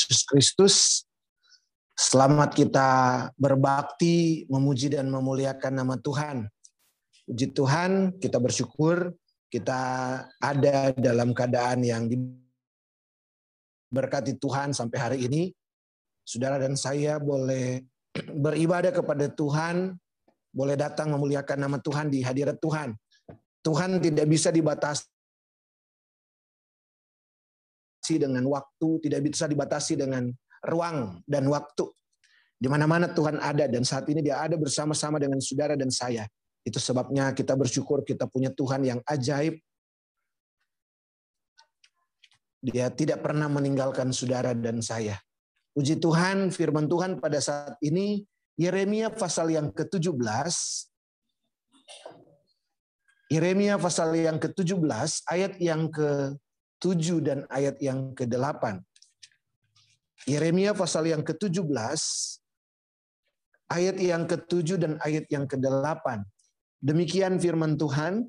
Yesus Kristus. Selamat kita berbakti, memuji dan memuliakan nama Tuhan. Puji Tuhan, kita bersyukur kita ada dalam keadaan yang diberkati Tuhan sampai hari ini. Saudara dan saya boleh beribadah kepada Tuhan, boleh datang memuliakan nama Tuhan di hadirat Tuhan. Tuhan tidak bisa dibatasi dengan waktu, tidak bisa dibatasi dengan ruang dan waktu. Di mana-mana Tuhan ada dan saat ini dia ada bersama-sama dengan saudara dan saya. Itu sebabnya kita bersyukur kita punya Tuhan yang ajaib. Dia tidak pernah meninggalkan saudara dan saya. Puji Tuhan, firman Tuhan pada saat ini Yeremia pasal yang ke-17 Yeremia pasal yang ke-17 ayat yang ke 7 dan ayat yang ke-8. Yeremia pasal yang ke-17 ayat yang ke-7 dan ayat yang ke-8. Demikian firman Tuhan,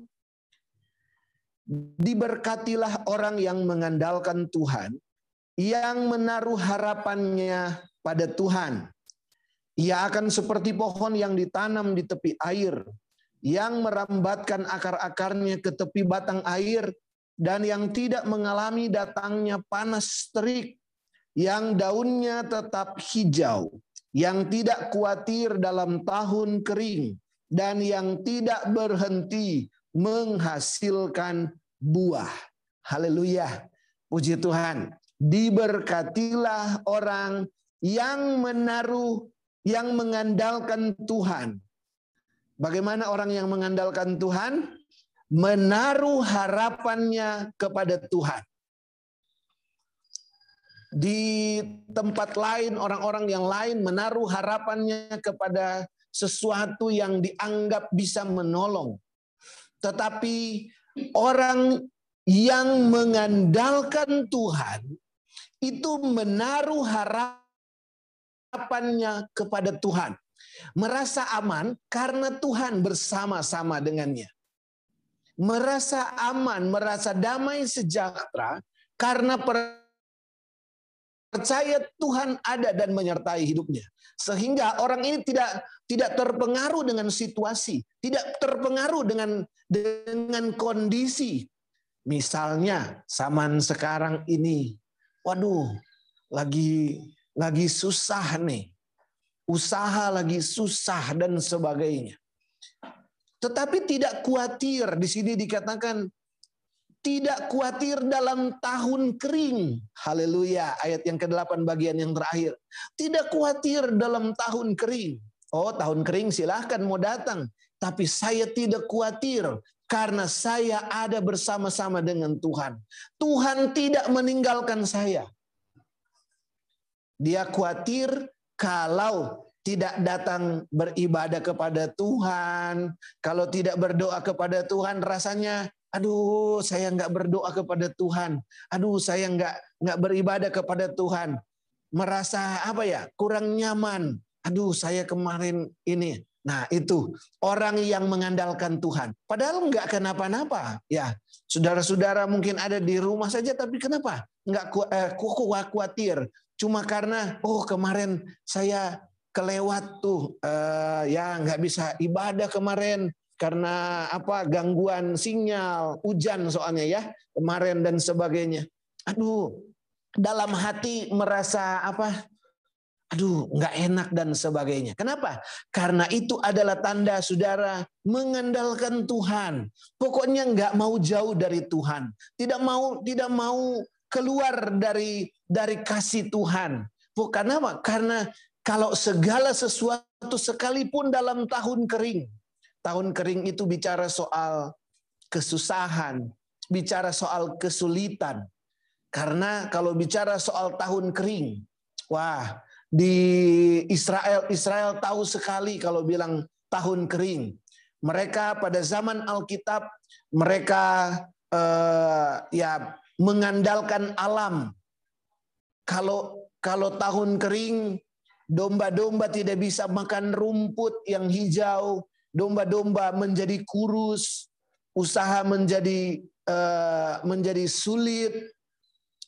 diberkatilah orang yang mengandalkan Tuhan, yang menaruh harapannya pada Tuhan. Ia akan seperti pohon yang ditanam di tepi air, yang merambatkan akar-akarnya ke tepi batang air, dan yang tidak mengalami datangnya panas terik, yang daunnya tetap hijau, yang tidak khawatir dalam tahun kering, dan yang tidak berhenti menghasilkan buah. Haleluya. Puji Tuhan. Diberkatilah orang yang menaruh, yang mengandalkan Tuhan. Bagaimana orang yang mengandalkan Tuhan? Menaruh harapannya kepada Tuhan. Di tempat lain, orang-orang yang lain menaruh harapannya kepada sesuatu yang dianggap bisa menolong. Tetapi orang yang mengandalkan Tuhan itu menaruh harapannya kepada Tuhan. Merasa aman karena Tuhan bersama-sama dengannya merasa aman, merasa damai sejahtera karena percaya Tuhan ada dan menyertai hidupnya. Sehingga orang ini tidak tidak terpengaruh dengan situasi, tidak terpengaruh dengan dengan kondisi. Misalnya zaman sekarang ini, waduh, lagi lagi susah nih. Usaha lagi susah dan sebagainya. Tetapi tidak khawatir. Di sini dikatakan tidak khawatir dalam tahun kering. Haleluya. Ayat yang ke-8 bagian yang terakhir. Tidak khawatir dalam tahun kering. Oh tahun kering silahkan mau datang. Tapi saya tidak khawatir karena saya ada bersama-sama dengan Tuhan. Tuhan tidak meninggalkan saya. Dia khawatir kalau tidak datang beribadah kepada Tuhan, kalau tidak berdoa kepada Tuhan, rasanya, aduh, saya nggak berdoa kepada Tuhan, aduh, saya nggak nggak beribadah kepada Tuhan, merasa apa ya, kurang nyaman, aduh, saya kemarin ini. Nah itu orang yang mengandalkan Tuhan. Padahal nggak kenapa-napa. Ya, saudara-saudara mungkin ada di rumah saja, tapi kenapa? Nggak eh, khawatir. Cuma karena oh kemarin saya kelewat tuh uh, ya nggak bisa ibadah kemarin karena apa gangguan sinyal hujan soalnya ya kemarin dan sebagainya. Aduh dalam hati merasa apa aduh nggak enak dan sebagainya. Kenapa? Karena itu adalah tanda saudara mengandalkan Tuhan. Pokoknya nggak mau jauh dari Tuhan. Tidak mau tidak mau keluar dari dari kasih Tuhan. Bukan apa karena kalau segala sesuatu sekalipun dalam tahun kering, tahun kering itu bicara soal kesusahan, bicara soal kesulitan. Karena kalau bicara soal tahun kering, wah, di Israel Israel tahu sekali kalau bilang tahun kering. Mereka pada zaman Alkitab mereka eh, ya mengandalkan alam. Kalau kalau tahun kering Domba-domba tidak bisa makan rumput yang hijau, domba-domba menjadi kurus, usaha menjadi uh, menjadi sulit.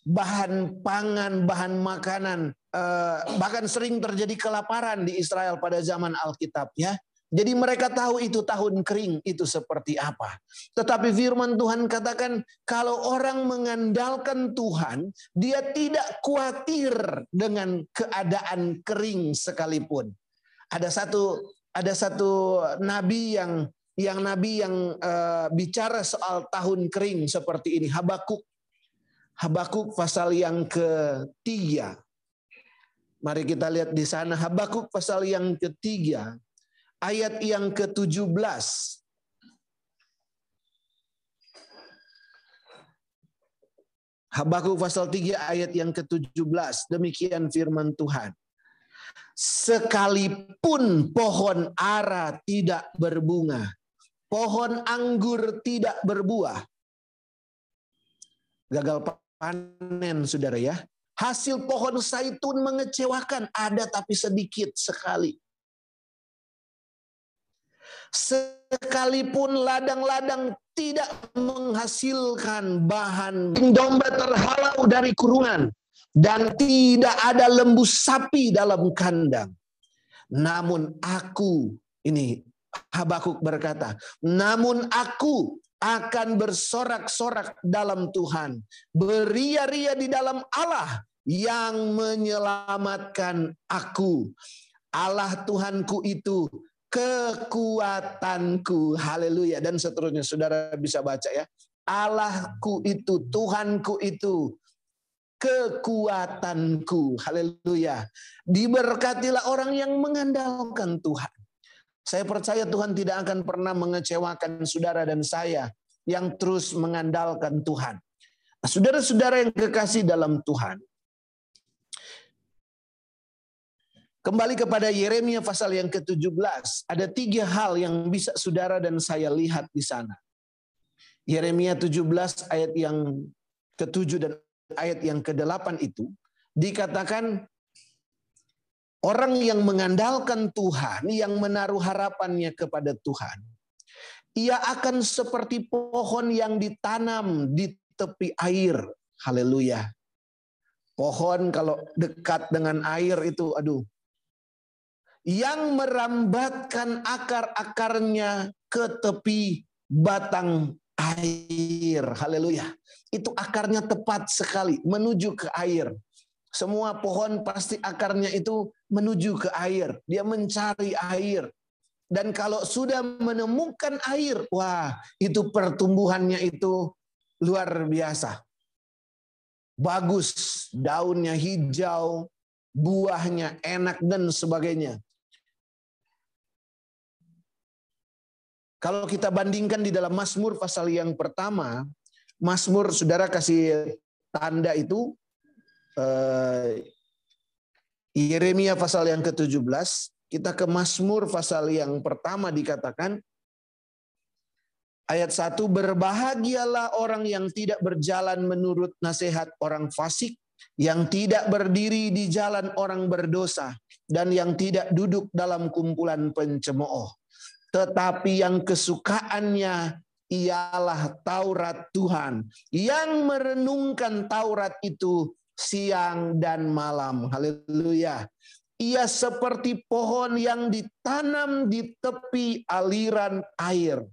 bahan pangan, bahan makanan, eh, bahkan sering terjadi kelaparan di Israel pada zaman Alkitab ya. Jadi mereka tahu itu tahun kering itu seperti apa. Tetapi firman Tuhan katakan kalau orang mengandalkan Tuhan, dia tidak khawatir dengan keadaan kering sekalipun. Ada satu ada satu nabi yang yang nabi yang uh, bicara soal tahun kering seperti ini, Habakuk. Habakuk pasal yang ketiga. Mari kita lihat di sana Habakuk pasal yang ketiga ayat yang ke-17. Habakuk pasal 3 ayat yang ke-17. Demikian firman Tuhan. Sekalipun pohon ara tidak berbunga, pohon anggur tidak berbuah. Gagal panen saudara ya. Hasil pohon saitun mengecewakan, ada tapi sedikit sekali. Sekalipun ladang-ladang tidak menghasilkan bahan domba terhalau dari kurungan dan tidak ada lembu sapi dalam kandang. Namun aku, ini Habakuk berkata, namun aku akan bersorak-sorak dalam Tuhan, beria-ria di dalam Allah yang menyelamatkan aku. Allah Tuhanku itu kekuatanku. Haleluya. Dan seterusnya saudara bisa baca ya. Allahku itu, Tuhanku itu, kekuatanku. Haleluya. Diberkatilah orang yang mengandalkan Tuhan. Saya percaya Tuhan tidak akan pernah mengecewakan saudara dan saya yang terus mengandalkan Tuhan. Saudara-saudara yang kekasih dalam Tuhan, Kembali kepada Yeremia pasal yang ke-17, ada tiga hal yang bisa saudara dan saya lihat di sana. Yeremia 17 ayat yang ke-7 dan ayat yang ke-8 itu dikatakan orang yang mengandalkan Tuhan, yang menaruh harapannya kepada Tuhan, ia akan seperti pohon yang ditanam di tepi air. Haleluya. Pohon kalau dekat dengan air itu aduh yang merambatkan akar-akarnya ke tepi batang air. Haleluya. Itu akarnya tepat sekali menuju ke air. Semua pohon pasti akarnya itu menuju ke air. Dia mencari air. Dan kalau sudah menemukan air, wah, itu pertumbuhannya itu luar biasa. Bagus, daunnya hijau, buahnya enak dan sebagainya. Kalau kita bandingkan di dalam Mazmur pasal yang pertama, Mazmur saudara kasih tanda itu eh, Yeremia pasal yang ke-17, kita ke Mazmur pasal yang pertama dikatakan ayat 1 berbahagialah orang yang tidak berjalan menurut nasihat orang fasik, yang tidak berdiri di jalan orang berdosa dan yang tidak duduk dalam kumpulan pencemooh tetapi yang kesukaannya ialah Taurat Tuhan yang merenungkan Taurat itu siang dan malam. Haleluya. Ia seperti pohon yang ditanam di tepi aliran air.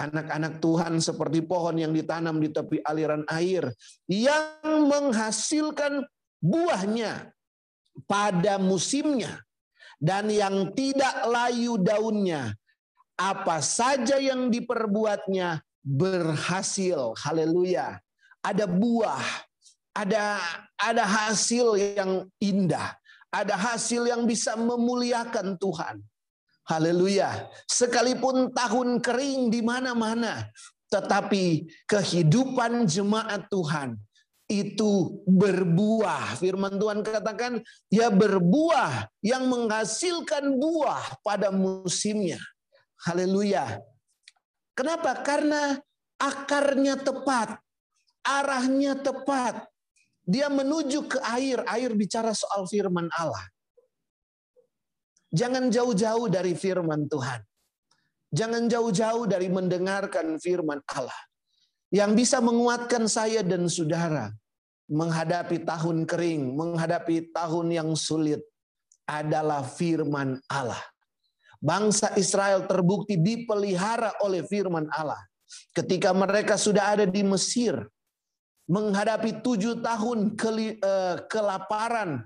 Anak-anak Tuhan seperti pohon yang ditanam di tepi aliran air yang menghasilkan buahnya pada musimnya dan yang tidak layu daunnya. Apa saja yang diperbuatnya berhasil. Haleluya. Ada buah, ada ada hasil yang indah, ada hasil yang bisa memuliakan Tuhan. Haleluya. Sekalipun tahun kering di mana-mana, tetapi kehidupan jemaat Tuhan itu berbuah. Firman Tuhan katakan, ya berbuah yang menghasilkan buah pada musimnya. Haleluya. Kenapa? Karena akarnya tepat, arahnya tepat. Dia menuju ke air, air bicara soal firman Allah. Jangan jauh-jauh dari firman Tuhan. Jangan jauh-jauh dari mendengarkan firman Allah yang bisa menguatkan saya dan saudara menghadapi tahun kering, menghadapi tahun yang sulit adalah firman Allah. Bangsa Israel terbukti dipelihara oleh firman Allah. Ketika mereka sudah ada di Mesir, menghadapi tujuh tahun eh, kelaparan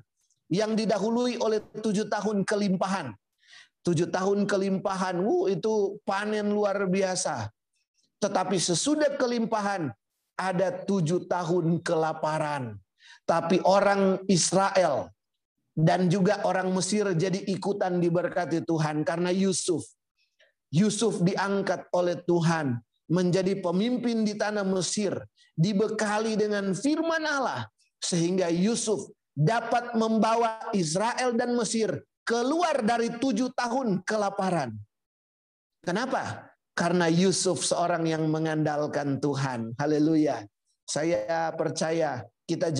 yang didahului oleh tujuh tahun kelimpahan. Tujuh tahun kelimpahan, wuh, itu panen luar biasa. Tetapi sesudah kelimpahan, ada tujuh tahun kelaparan. Tapi orang Israel dan juga orang Mesir jadi ikutan diberkati Tuhan karena Yusuf. Yusuf diangkat oleh Tuhan menjadi pemimpin di tanah Mesir, dibekali dengan firman Allah sehingga Yusuf dapat membawa Israel dan Mesir keluar dari tujuh tahun kelaparan. Kenapa? Karena Yusuf seorang yang mengandalkan Tuhan. Haleluya. Saya percaya kita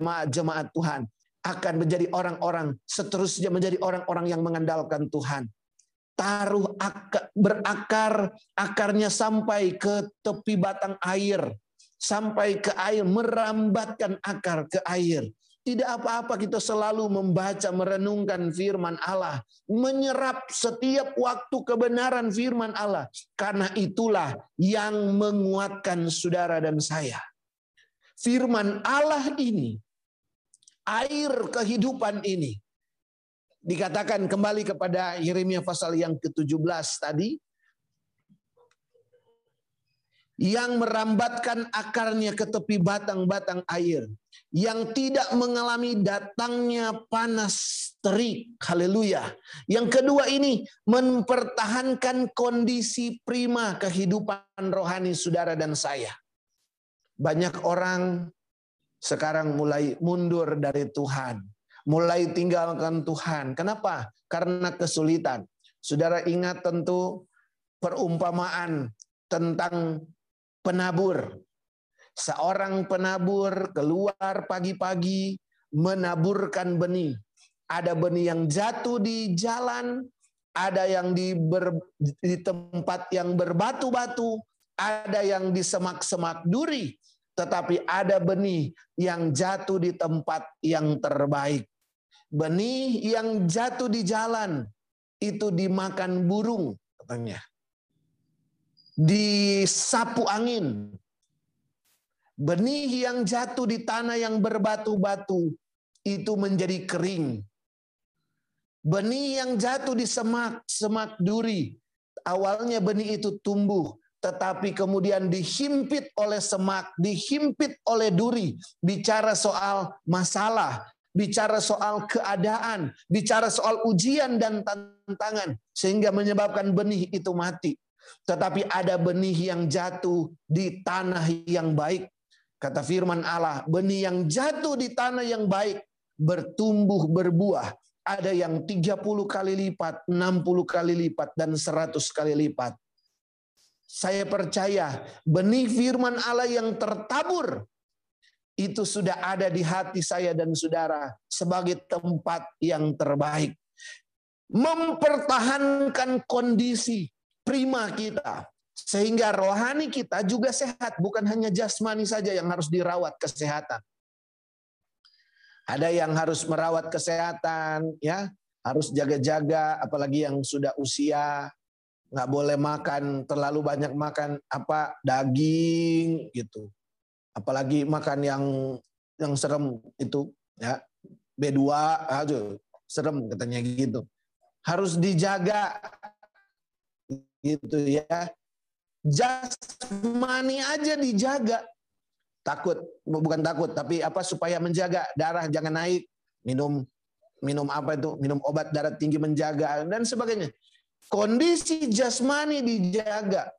jemaat-jemaat Tuhan akan menjadi orang-orang seterusnya menjadi orang-orang yang mengandalkan Tuhan. Taruh akar, berakar, akarnya sampai ke tepi batang air, sampai ke air, merambatkan akar ke air. Tidak apa-apa kita selalu membaca, merenungkan firman Allah. Menyerap setiap waktu kebenaran firman Allah. Karena itulah yang menguatkan saudara dan saya. Firman Allah ini, air kehidupan ini, dikatakan kembali kepada Yeremia pasal yang ke-17 tadi, yang merambatkan akarnya ke tepi batang-batang air, yang tidak mengalami datangnya panas terik. Haleluya. Yang kedua ini mempertahankan kondisi prima kehidupan rohani saudara dan saya. Banyak orang sekarang mulai mundur dari Tuhan, mulai tinggalkan Tuhan. Kenapa? Karena kesulitan. Saudara ingat tentu perumpamaan tentang penabur. Seorang penabur keluar pagi-pagi menaburkan benih. Ada benih yang jatuh di jalan, ada yang di, ber, di tempat yang berbatu-batu, ada yang di semak-semak duri, tetapi ada benih yang jatuh di tempat yang terbaik. Benih yang jatuh di jalan itu dimakan burung, katanya disapu angin. Benih yang jatuh di tanah yang berbatu-batu itu menjadi kering. Benih yang jatuh di semak, semak duri. Awalnya benih itu tumbuh, tetapi kemudian dihimpit oleh semak, dihimpit oleh duri. Bicara soal masalah, bicara soal keadaan, bicara soal ujian dan tantangan, sehingga menyebabkan benih itu mati. Tetapi ada benih yang jatuh di tanah yang baik. Kata firman Allah, benih yang jatuh di tanah yang baik bertumbuh berbuah. Ada yang 30 kali lipat, 60 kali lipat, dan 100 kali lipat. Saya percaya benih firman Allah yang tertabur itu sudah ada di hati saya dan saudara sebagai tempat yang terbaik. Mempertahankan kondisi prima kita. Sehingga rohani kita juga sehat, bukan hanya jasmani saja yang harus dirawat kesehatan. Ada yang harus merawat kesehatan, ya harus jaga-jaga, apalagi yang sudah usia, nggak boleh makan terlalu banyak makan apa daging gitu, apalagi makan yang yang serem itu, ya B2 aja serem katanya gitu. Harus dijaga gitu ya. Jasmani aja dijaga. Takut, bukan takut, tapi apa supaya menjaga darah jangan naik, minum minum apa itu, minum obat darah tinggi menjaga dan sebagainya. Kondisi jasmani dijaga.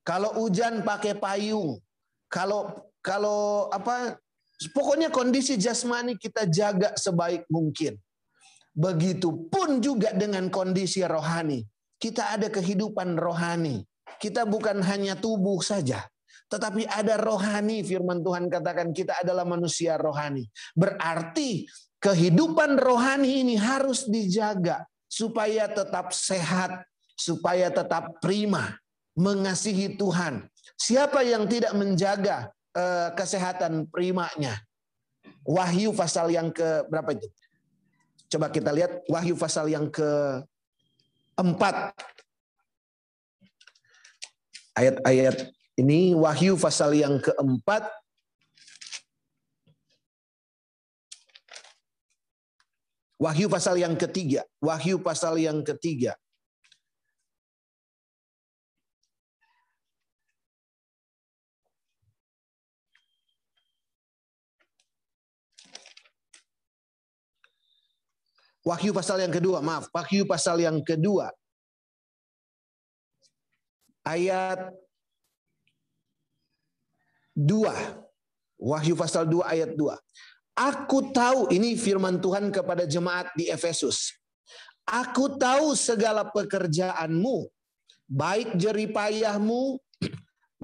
Kalau hujan pakai payung, kalau kalau apa pokoknya kondisi jasmani kita jaga sebaik mungkin. Begitupun juga dengan kondisi rohani. Kita ada kehidupan rohani. Kita bukan hanya tubuh saja, tetapi ada rohani. Firman Tuhan katakan kita adalah manusia rohani. Berarti kehidupan rohani ini harus dijaga supaya tetap sehat, supaya tetap prima, mengasihi Tuhan, Siapa yang tidak menjaga uh, kesehatan primanya? Wahyu pasal yang ke berapa itu? Coba kita lihat Wahyu pasal yang ke empat. Ayat-ayat ini Wahyu pasal yang keempat Wahyu pasal yang ketiga. Wahyu pasal yang ketiga. Wahyu pasal yang kedua, maaf, Wahyu pasal yang kedua. Ayat 2. Wahyu pasal 2 ayat 2. Aku tahu ini firman Tuhan kepada jemaat di Efesus. Aku tahu segala pekerjaanmu, baik jeripayahmu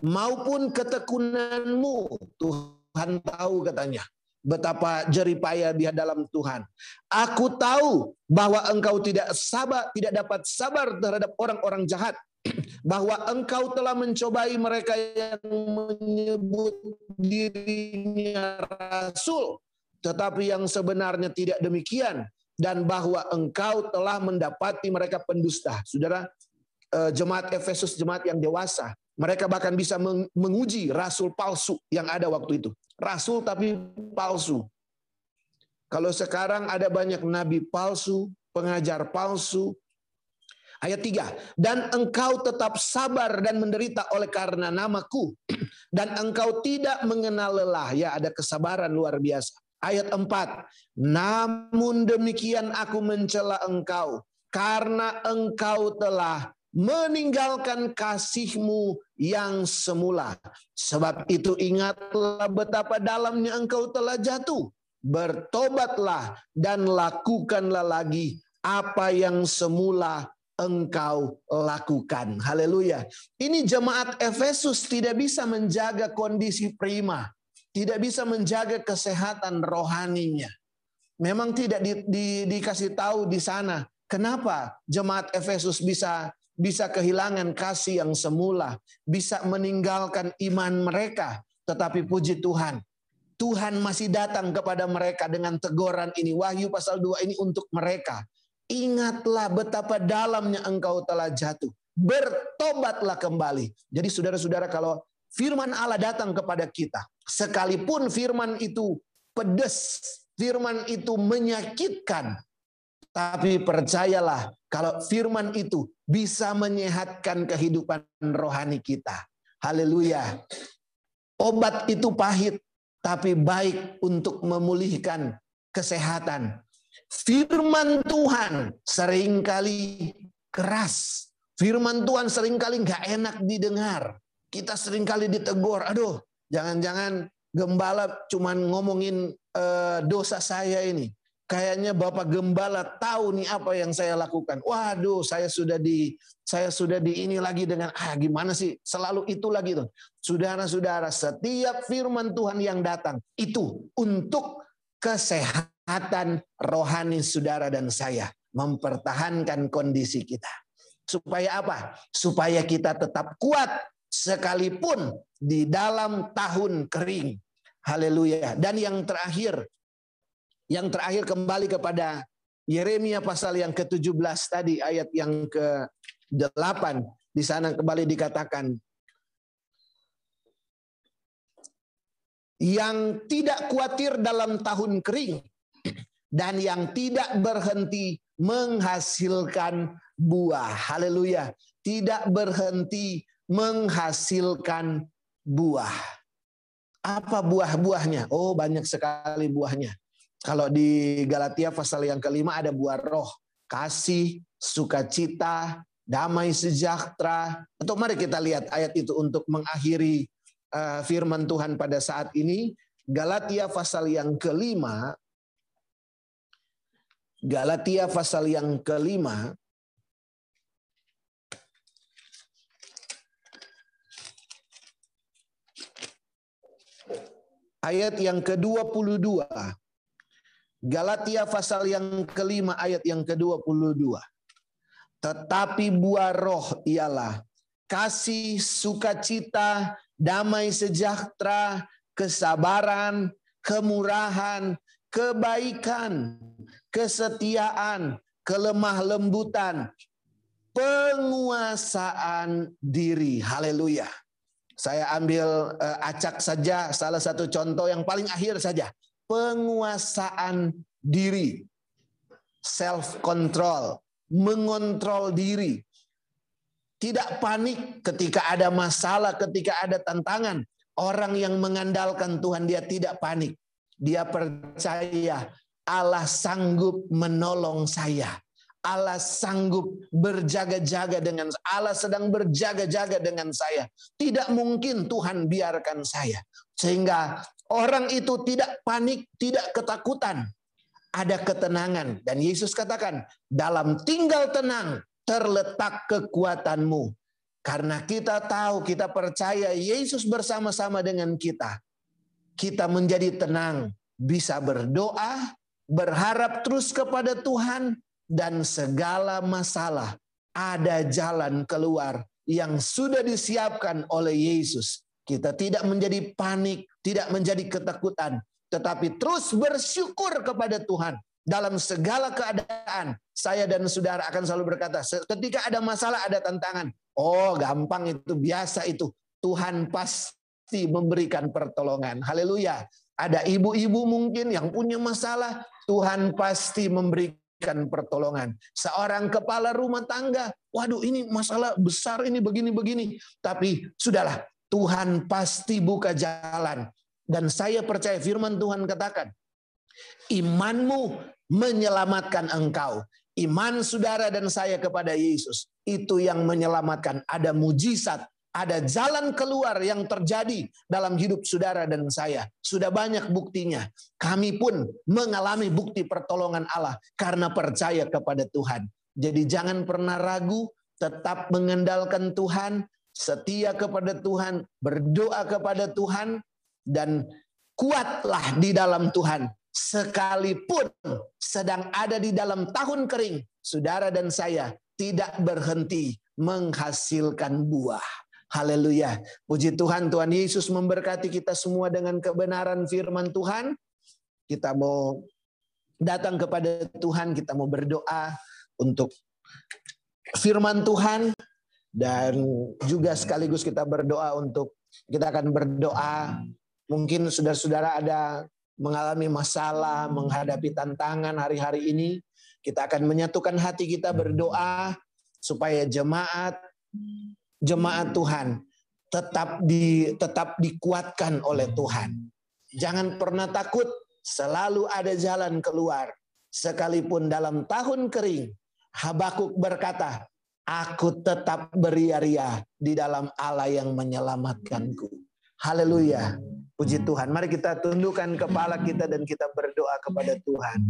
maupun ketekunanmu. Tuhan tahu katanya betapa jeripayah dia dalam Tuhan. Aku tahu bahwa engkau tidak sabar, tidak dapat sabar terhadap orang-orang jahat, bahwa engkau telah mencobai mereka yang menyebut dirinya rasul, tetapi yang sebenarnya tidak demikian dan bahwa engkau telah mendapati mereka pendusta. Saudara, eh, jemaat Efesus jemaat yang dewasa, mereka bahkan bisa menguji rasul palsu yang ada waktu itu. Rasul tapi palsu. Kalau sekarang ada banyak nabi palsu, pengajar palsu. Ayat 3, dan engkau tetap sabar dan menderita oleh karena namaku. Dan engkau tidak mengenal lelah. Ya ada kesabaran luar biasa Ayat 4. Namun demikian aku mencela engkau karena engkau telah meninggalkan kasihmu yang semula. Sebab itu ingatlah betapa dalamnya engkau telah jatuh. Bertobatlah dan lakukanlah lagi apa yang semula engkau lakukan. Haleluya. Ini jemaat Efesus tidak bisa menjaga kondisi prima tidak bisa menjaga kesehatan rohaninya. Memang tidak di, di, dikasih tahu di sana kenapa jemaat Efesus bisa bisa kehilangan kasih yang semula, bisa meninggalkan iman mereka. Tetapi puji Tuhan, Tuhan masih datang kepada mereka dengan teguran ini. Wahyu pasal 2 ini untuk mereka. Ingatlah betapa dalamnya engkau telah jatuh. Bertobatlah kembali. Jadi saudara-saudara kalau firman Allah datang kepada kita, Sekalipun firman itu pedas, firman itu menyakitkan, tapi percayalah kalau firman itu bisa menyehatkan kehidupan rohani kita. Haleluya. Obat itu pahit, tapi baik untuk memulihkan kesehatan. Firman Tuhan sering kali keras. Firman Tuhan sering kali nggak enak didengar. Kita sering kali ditegur, aduh Jangan-jangan gembala cuman ngomongin uh, dosa saya ini. Kayaknya Bapak Gembala tahu nih apa yang saya lakukan. Waduh, saya sudah di saya sudah di ini lagi dengan ah gimana sih? Selalu itu lagi tuh. Saudara-saudara, setiap firman Tuhan yang datang itu untuk kesehatan rohani saudara dan saya, mempertahankan kondisi kita. Supaya apa? Supaya kita tetap kuat sekalipun di dalam tahun kering. Haleluya. Dan yang terakhir, yang terakhir kembali kepada Yeremia pasal yang ke-17 tadi ayat yang ke-8 di sana kembali dikatakan yang tidak khawatir dalam tahun kering dan yang tidak berhenti menghasilkan buah. Haleluya. Tidak berhenti menghasilkan buah. Apa buah-buahnya? Oh, banyak sekali buahnya. Kalau di Galatia pasal yang kelima ada buah roh, kasih, sukacita, damai sejahtera. Atau mari kita lihat ayat itu untuk mengakhiri uh, firman Tuhan pada saat ini. Galatia pasal yang kelima, Galatia pasal yang kelima, ayat yang ke-22. Galatia pasal yang kelima ayat yang ke-22. Tetapi buah roh ialah kasih, sukacita, damai sejahtera, kesabaran, kemurahan, kebaikan, kesetiaan, kelemah lembutan, penguasaan diri. Haleluya. Saya ambil uh, acak saja salah satu contoh yang paling akhir saja. Penguasaan diri. Self control, mengontrol diri. Tidak panik ketika ada masalah, ketika ada tantangan. Orang yang mengandalkan Tuhan dia tidak panik. Dia percaya Allah sanggup menolong saya. Allah sanggup berjaga-jaga dengan Allah sedang berjaga-jaga dengan saya. Tidak mungkin Tuhan biarkan saya. Sehingga orang itu tidak panik, tidak ketakutan. Ada ketenangan dan Yesus katakan, dalam tinggal tenang terletak kekuatanmu. Karena kita tahu, kita percaya Yesus bersama-sama dengan kita. Kita menjadi tenang, bisa berdoa, berharap terus kepada Tuhan, dan segala masalah ada jalan keluar yang sudah disiapkan oleh Yesus. Kita tidak menjadi panik, tidak menjadi ketakutan, tetapi terus bersyukur kepada Tuhan dalam segala keadaan, saya dan saudara akan selalu berkata, ketika ada masalah, ada tantangan. Oh, gampang itu, biasa itu. Tuhan pasti memberikan pertolongan. Haleluya. Ada ibu-ibu mungkin yang punya masalah, Tuhan pasti memberikan pertolongan. Seorang kepala rumah tangga, waduh ini masalah besar ini begini-begini. Tapi sudahlah, Tuhan pasti buka jalan. Dan saya percaya firman Tuhan katakan, imanmu menyelamatkan engkau. Iman saudara dan saya kepada Yesus itu yang menyelamatkan. Ada mujizat, ada jalan keluar yang terjadi dalam hidup saudara dan saya. Sudah banyak buktinya. Kami pun mengalami bukti pertolongan Allah karena percaya kepada Tuhan. Jadi jangan pernah ragu, tetap mengandalkan Tuhan, setia kepada Tuhan, berdoa kepada Tuhan, dan kuatlah di dalam Tuhan sekalipun sedang ada di dalam tahun kering, saudara dan saya tidak berhenti menghasilkan buah. Haleluya. Puji Tuhan, Tuhan Yesus memberkati kita semua dengan kebenaran firman Tuhan. Kita mau datang kepada Tuhan, kita mau berdoa untuk firman Tuhan dan juga sekaligus kita berdoa untuk kita akan berdoa mungkin saudara-saudara ada mengalami masalah, menghadapi tantangan hari-hari ini, kita akan menyatukan hati kita berdoa supaya jemaat jemaat Tuhan tetap di tetap dikuatkan oleh Tuhan. Jangan pernah takut, selalu ada jalan keluar. Sekalipun dalam tahun kering, Habakuk berkata, Aku tetap beria-ria di dalam Allah yang menyelamatkanku. Haleluya. Puji Tuhan. Mari kita tundukkan kepala kita dan kita berdoa kepada Tuhan.